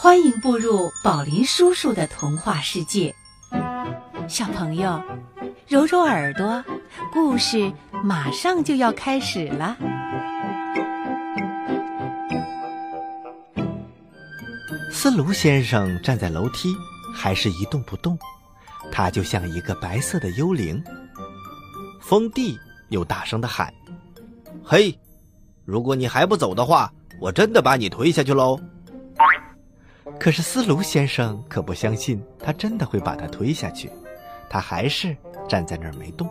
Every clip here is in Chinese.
欢迎步入宝林叔叔的童话世界，小朋友，揉揉耳朵，故事马上就要开始了。斯卢先生站在楼梯，还是一动不动，他就像一个白色的幽灵。风帝又大声的喊：“嘿，如果你还不走的话，我真的把你推下去喽！”可是斯卢先生可不相信他真的会把他推下去，他还是站在那儿没动。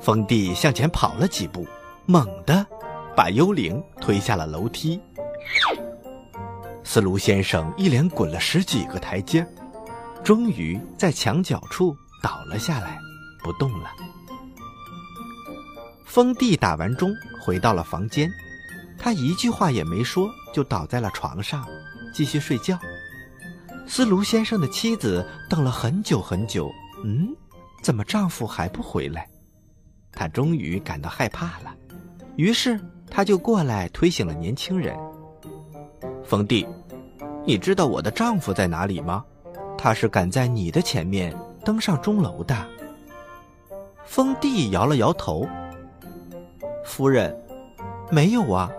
风帝向前跑了几步，猛地把幽灵推下了楼梯。斯卢先生一连滚了十几个台阶，终于在墙角处倒了下来，不动了。风帝打完钟回到了房间，他一句话也没说，就倒在了床上，继续睡觉。斯卢先生的妻子等了很久很久，嗯，怎么丈夫还不回来？她终于感到害怕了，于是她就过来推醒了年轻人。风帝，你知道我的丈夫在哪里吗？他是赶在你的前面登上钟楼的。封帝摇了摇头。夫人，没有啊。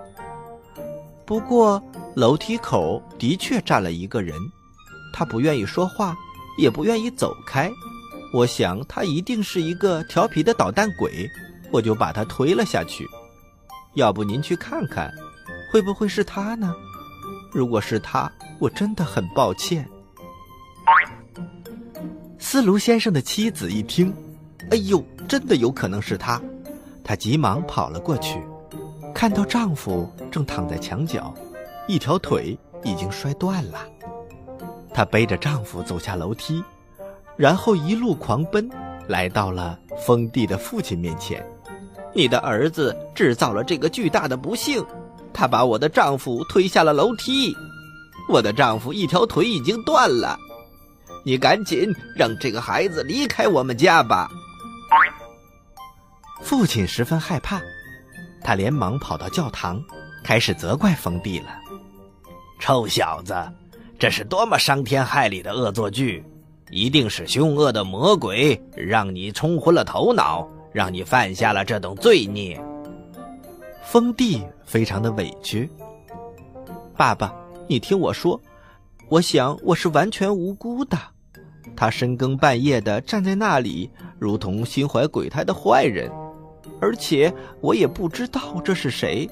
不过楼梯口的确站了一个人，他不愿意说话，也不愿意走开。我想他一定是一个调皮的捣蛋鬼，我就把他推了下去。要不您去看看，会不会是他呢？如果是他，我真的很抱歉。斯卢先生的妻子一听，哎呦，真的有可能是他。她急忙跑了过去，看到丈夫正躺在墙角，一条腿已经摔断了。她背着丈夫走下楼梯，然后一路狂奔，来到了封地的父亲面前。你的儿子制造了这个巨大的不幸，他把我的丈夫推下了楼梯，我的丈夫一条腿已经断了。你赶紧让这个孩子离开我们家吧。父亲十分害怕，他连忙跑到教堂，开始责怪封地了：“臭小子，这是多么伤天害理的恶作剧！一定是凶恶的魔鬼让你冲昏了头脑，让你犯下了这等罪孽。”封地非常的委屈：“爸爸，你听我说，我想我是完全无辜的。他深更半夜的站在那里，如同心怀鬼胎的坏人。”而且我也不知道这是谁，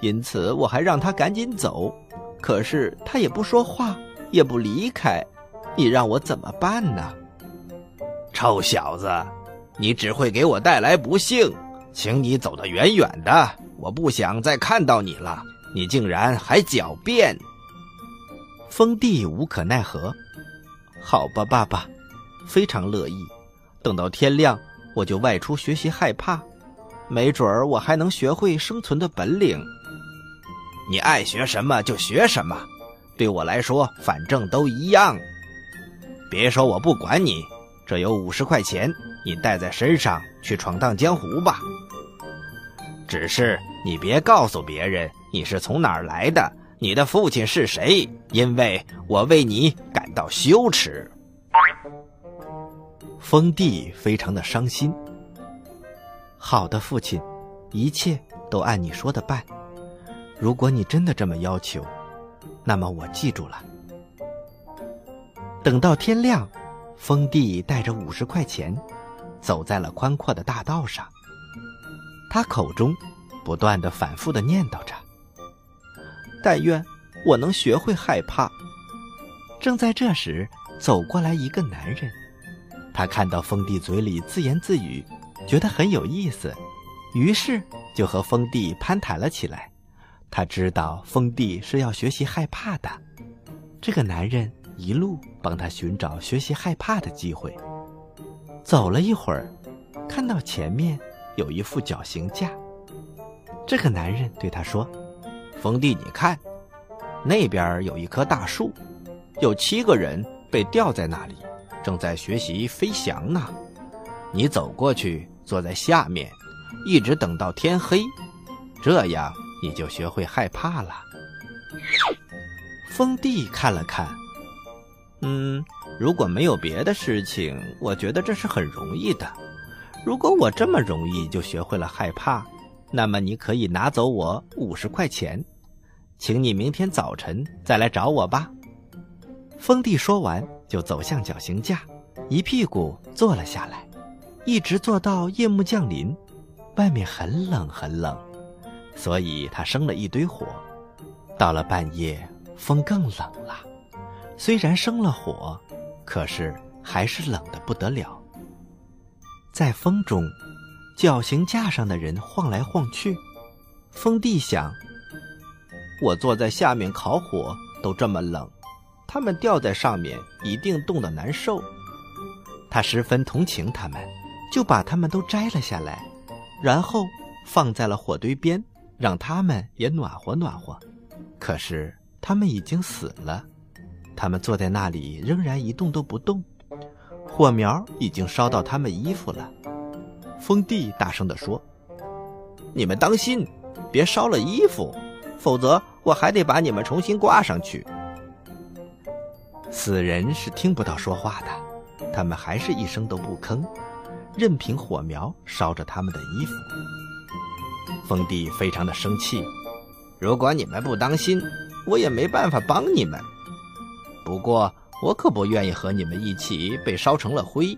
因此我还让他赶紧走。可是他也不说话，也不离开，你让我怎么办呢？臭小子，你只会给我带来不幸，请你走得远远的，我不想再看到你了。你竟然还狡辩！封地无可奈何。好吧，爸爸，非常乐意。等到天亮，我就外出学习害怕。没准儿我还能学会生存的本领。你爱学什么就学什么，对我来说反正都一样。别说我不管你，这有五十块钱，你带在身上去闯荡江湖吧。只是你别告诉别人你是从哪儿来的，你的父亲是谁，因为我为你感到羞耻。封地非常的伤心。好的，父亲，一切都按你说的办。如果你真的这么要求，那么我记住了。等到天亮，封地带着五十块钱，走在了宽阔的大道上。他口中不断的反复的念叨着：“但愿我能学会害怕。”正在这时，走过来一个男人，他看到封地嘴里自言自语。觉得很有意思，于是就和封地攀谈了起来。他知道封地是要学习害怕的，这个男人一路帮他寻找学习害怕的机会。走了一会儿，看到前面有一副绞刑架，这个男人对他说：“封地，你看，那边有一棵大树，有七个人被吊在那里，正在学习飞翔呢。你走过去。”坐在下面，一直等到天黑，这样你就学会害怕了。风弟看了看，嗯，如果没有别的事情，我觉得这是很容易的。如果我这么容易就学会了害怕，那么你可以拿走我五十块钱，请你明天早晨再来找我吧。风弟说完，就走向绞刑架，一屁股坐了下来，一直坐到夜幕降临。外面很冷很冷，所以他生了一堆火。到了半夜，风更冷了。虽然生了火，可是还是冷得不得了。在风中，绞刑架上的人晃来晃去。风弟想：我坐在下面烤火都这么冷，他们吊在上面一定冻得难受。他十分同情他们，就把他们都摘了下来，然后放在了火堆边，让他们也暖和暖和。可是他们已经死了，他们坐在那里仍然一动都不动。火苗已经烧到他们衣服了，风弟大声地说：“你们当心，别烧了衣服，否则我还得把你们重新挂上去。”死人是听不到说话的，他们还是一声都不吭，任凭火苗烧着他们的衣服。风弟非常的生气：“如果你们不当心，我也没办法帮你们。不过……”我可不愿意和你们一起被烧成了灰。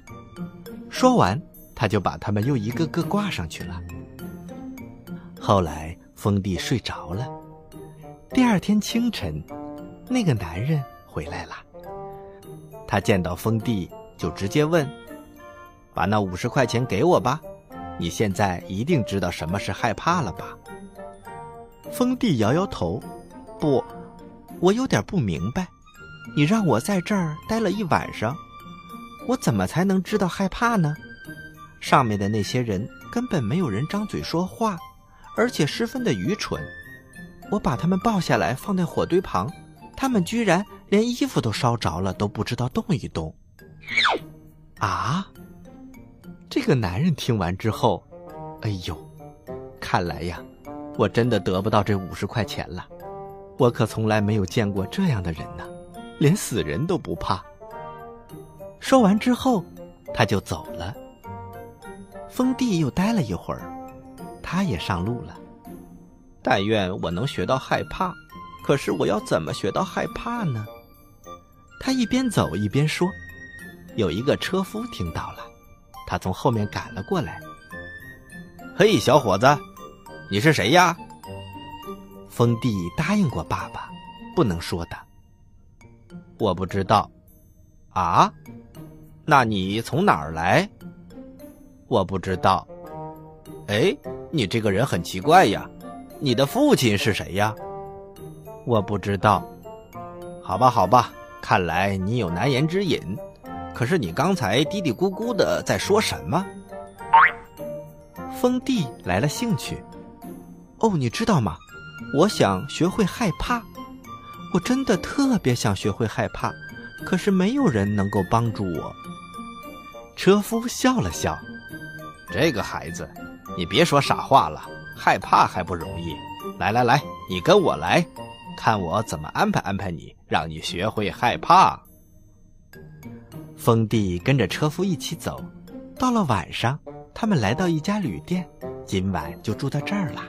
说完，他就把他们又一个个挂上去了。后来，风弟睡着了。第二天清晨，那个男人回来了。他见到风弟，就直接问：“把那五十块钱给我吧，你现在一定知道什么是害怕了吧？”风弟摇摇头：“不，我有点不明白。”你让我在这儿待了一晚上，我怎么才能知道害怕呢？上面的那些人根本没有人张嘴说话，而且十分的愚蠢。我把他们抱下来放在火堆旁，他们居然连衣服都烧着了，都不知道动一动。啊！这个男人听完之后，哎呦，看来呀，我真的得不到这五十块钱了。我可从来没有见过这样的人呢。连死人都不怕。说完之后，他就走了。封地又待了一会儿，他也上路了。但愿我能学到害怕，可是我要怎么学到害怕呢？他一边走一边说。有一个车夫听到了，他从后面赶了过来。“嘿，小伙子，你是谁呀？”风弟答应过爸爸，不能说的。我不知道，啊？那你从哪儿来？我不知道。哎，你这个人很奇怪呀。你的父亲是谁呀？我不知道。好吧，好吧，看来你有难言之隐。可是你刚才嘀嘀咕咕的在说什么？风弟来了兴趣。哦，你知道吗？我想学会害怕。我真的特别想学会害怕，可是没有人能够帮助我。车夫笑了笑：“这个孩子，你别说傻话了，害怕还不容易。来来来，你跟我来，看我怎么安排安排你，让你学会害怕。”封弟跟着车夫一起走，到了晚上，他们来到一家旅店，今晚就住到这儿了。